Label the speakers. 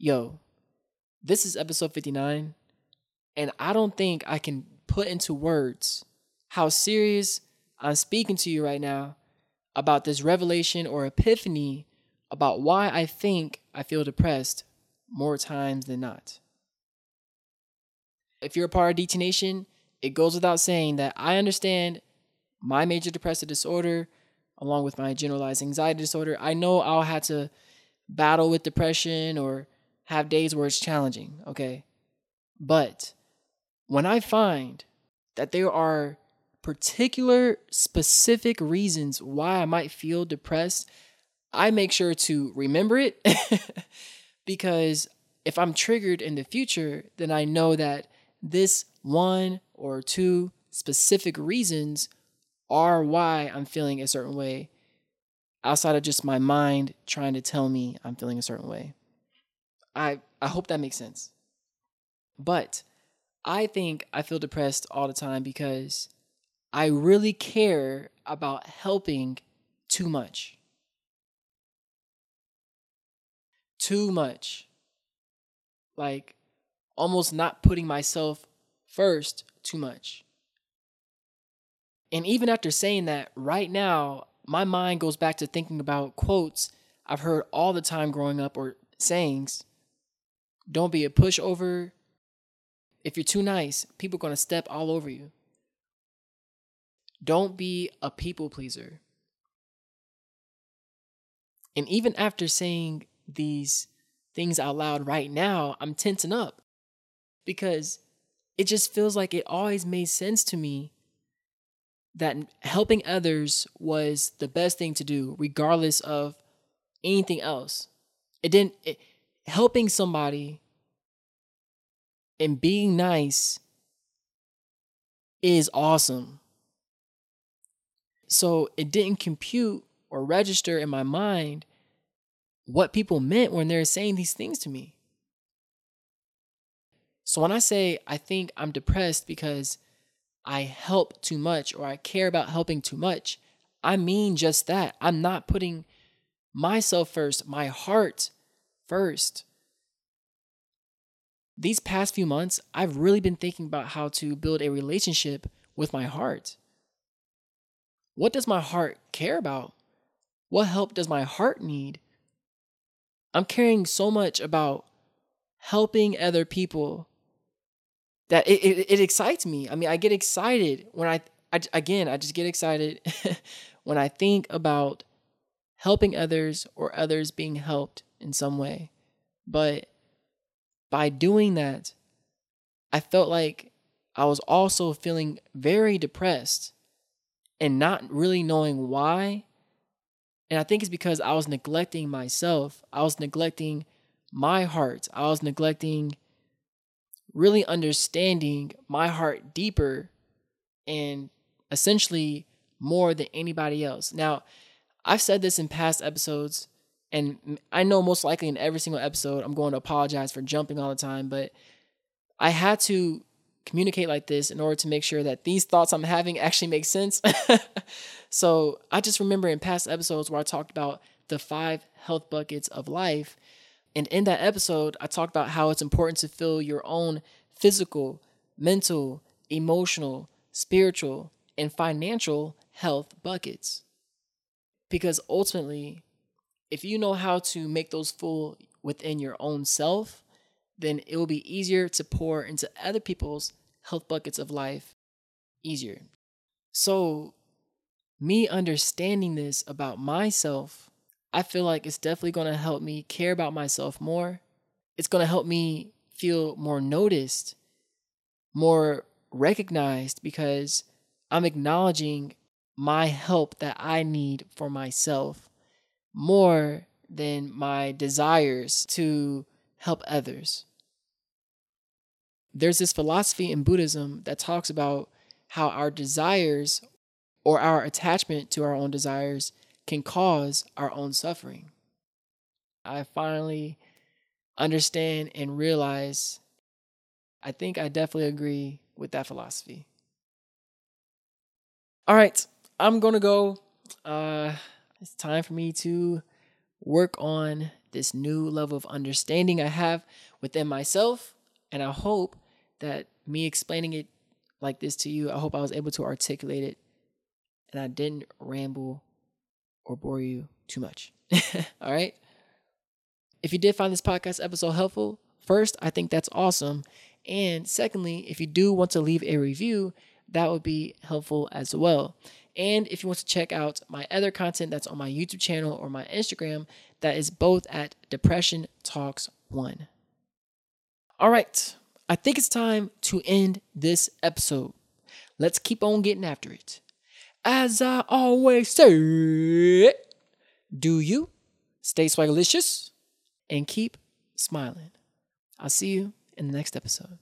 Speaker 1: yo, this is episode 59, and I don't think I can put into words how serious I'm speaking to you right now about this revelation or epiphany about why I think I feel depressed more times than not. If you're a part of DT Nation, it goes without saying that I understand my major depressive disorder along with my generalized anxiety disorder. I know I'll have to battle with depression or have days where it's challenging, okay? But when I find that there are particular specific reasons why I might feel depressed, I make sure to remember it because if I'm triggered in the future, then I know that this one or two specific reasons are why I'm feeling a certain way outside of just my mind trying to tell me I'm feeling a certain way. I I hope that makes sense. But I think I feel depressed all the time because I really care about helping too much. Too much. Like almost not putting myself first too much. And even after saying that, right now, my mind goes back to thinking about quotes I've heard all the time growing up or sayings. Don't be a pushover. If you're too nice, people are going to step all over you. Don't be a people pleaser. And even after saying these things out loud right now, I'm tensing up because it just feels like it always made sense to me that helping others was the best thing to do, regardless of anything else. It didn't, it, helping somebody and being nice is awesome. So it didn't compute or register in my mind what people meant when they're saying these things to me. So when I say I think I'm depressed because I help too much or I care about helping too much, I mean just that. I'm not putting myself first, my heart first. These past few months, I've really been thinking about how to build a relationship with my heart. What does my heart care about? What help does my heart need? I'm caring so much about helping other people that it, it, it excites me. I mean, I get excited when I, I again, I just get excited when I think about helping others or others being helped in some way. But by doing that, I felt like I was also feeling very depressed and not really knowing why. And I think it's because I was neglecting myself. I was neglecting my heart. I was neglecting really understanding my heart deeper and essentially more than anybody else. Now, I've said this in past episodes, and I know most likely in every single episode, I'm going to apologize for jumping all the time, but I had to communicate like this in order to make sure that these thoughts I'm having actually make sense. so I just remember in past episodes where I talked about the five health buckets of life. And in that episode, I talked about how it's important to fill your own physical, mental, emotional, spiritual, and financial health buckets. Because ultimately, if you know how to make those full within your own self, then it will be easier to pour into other people's health buckets of life easier. So, me understanding this about myself I feel like it's definitely going to help me care about myself more. It's going to help me feel more noticed, more recognized because I'm acknowledging my help that I need for myself more than my desires to help others. There's this philosophy in Buddhism that talks about how our desires or our attachment to our own desires can cause our own suffering. I finally understand and realize I think I definitely agree with that philosophy. All right, I'm going to go. Uh, it's time for me to work on this new level of understanding I have within myself. And I hope that me explaining it like this to you, I hope I was able to articulate it and I didn't ramble or bore you too much. All right. If you did find this podcast episode helpful, first, I think that's awesome. And secondly, if you do want to leave a review, that would be helpful as well. And if you want to check out my other content that's on my YouTube channel or my Instagram, that is both at Depression Talks 1. All right, I think it's time to end this episode. Let's keep on getting after it. As I always say, do you stay swagalicious and keep smiling. I'll see you in the next episode.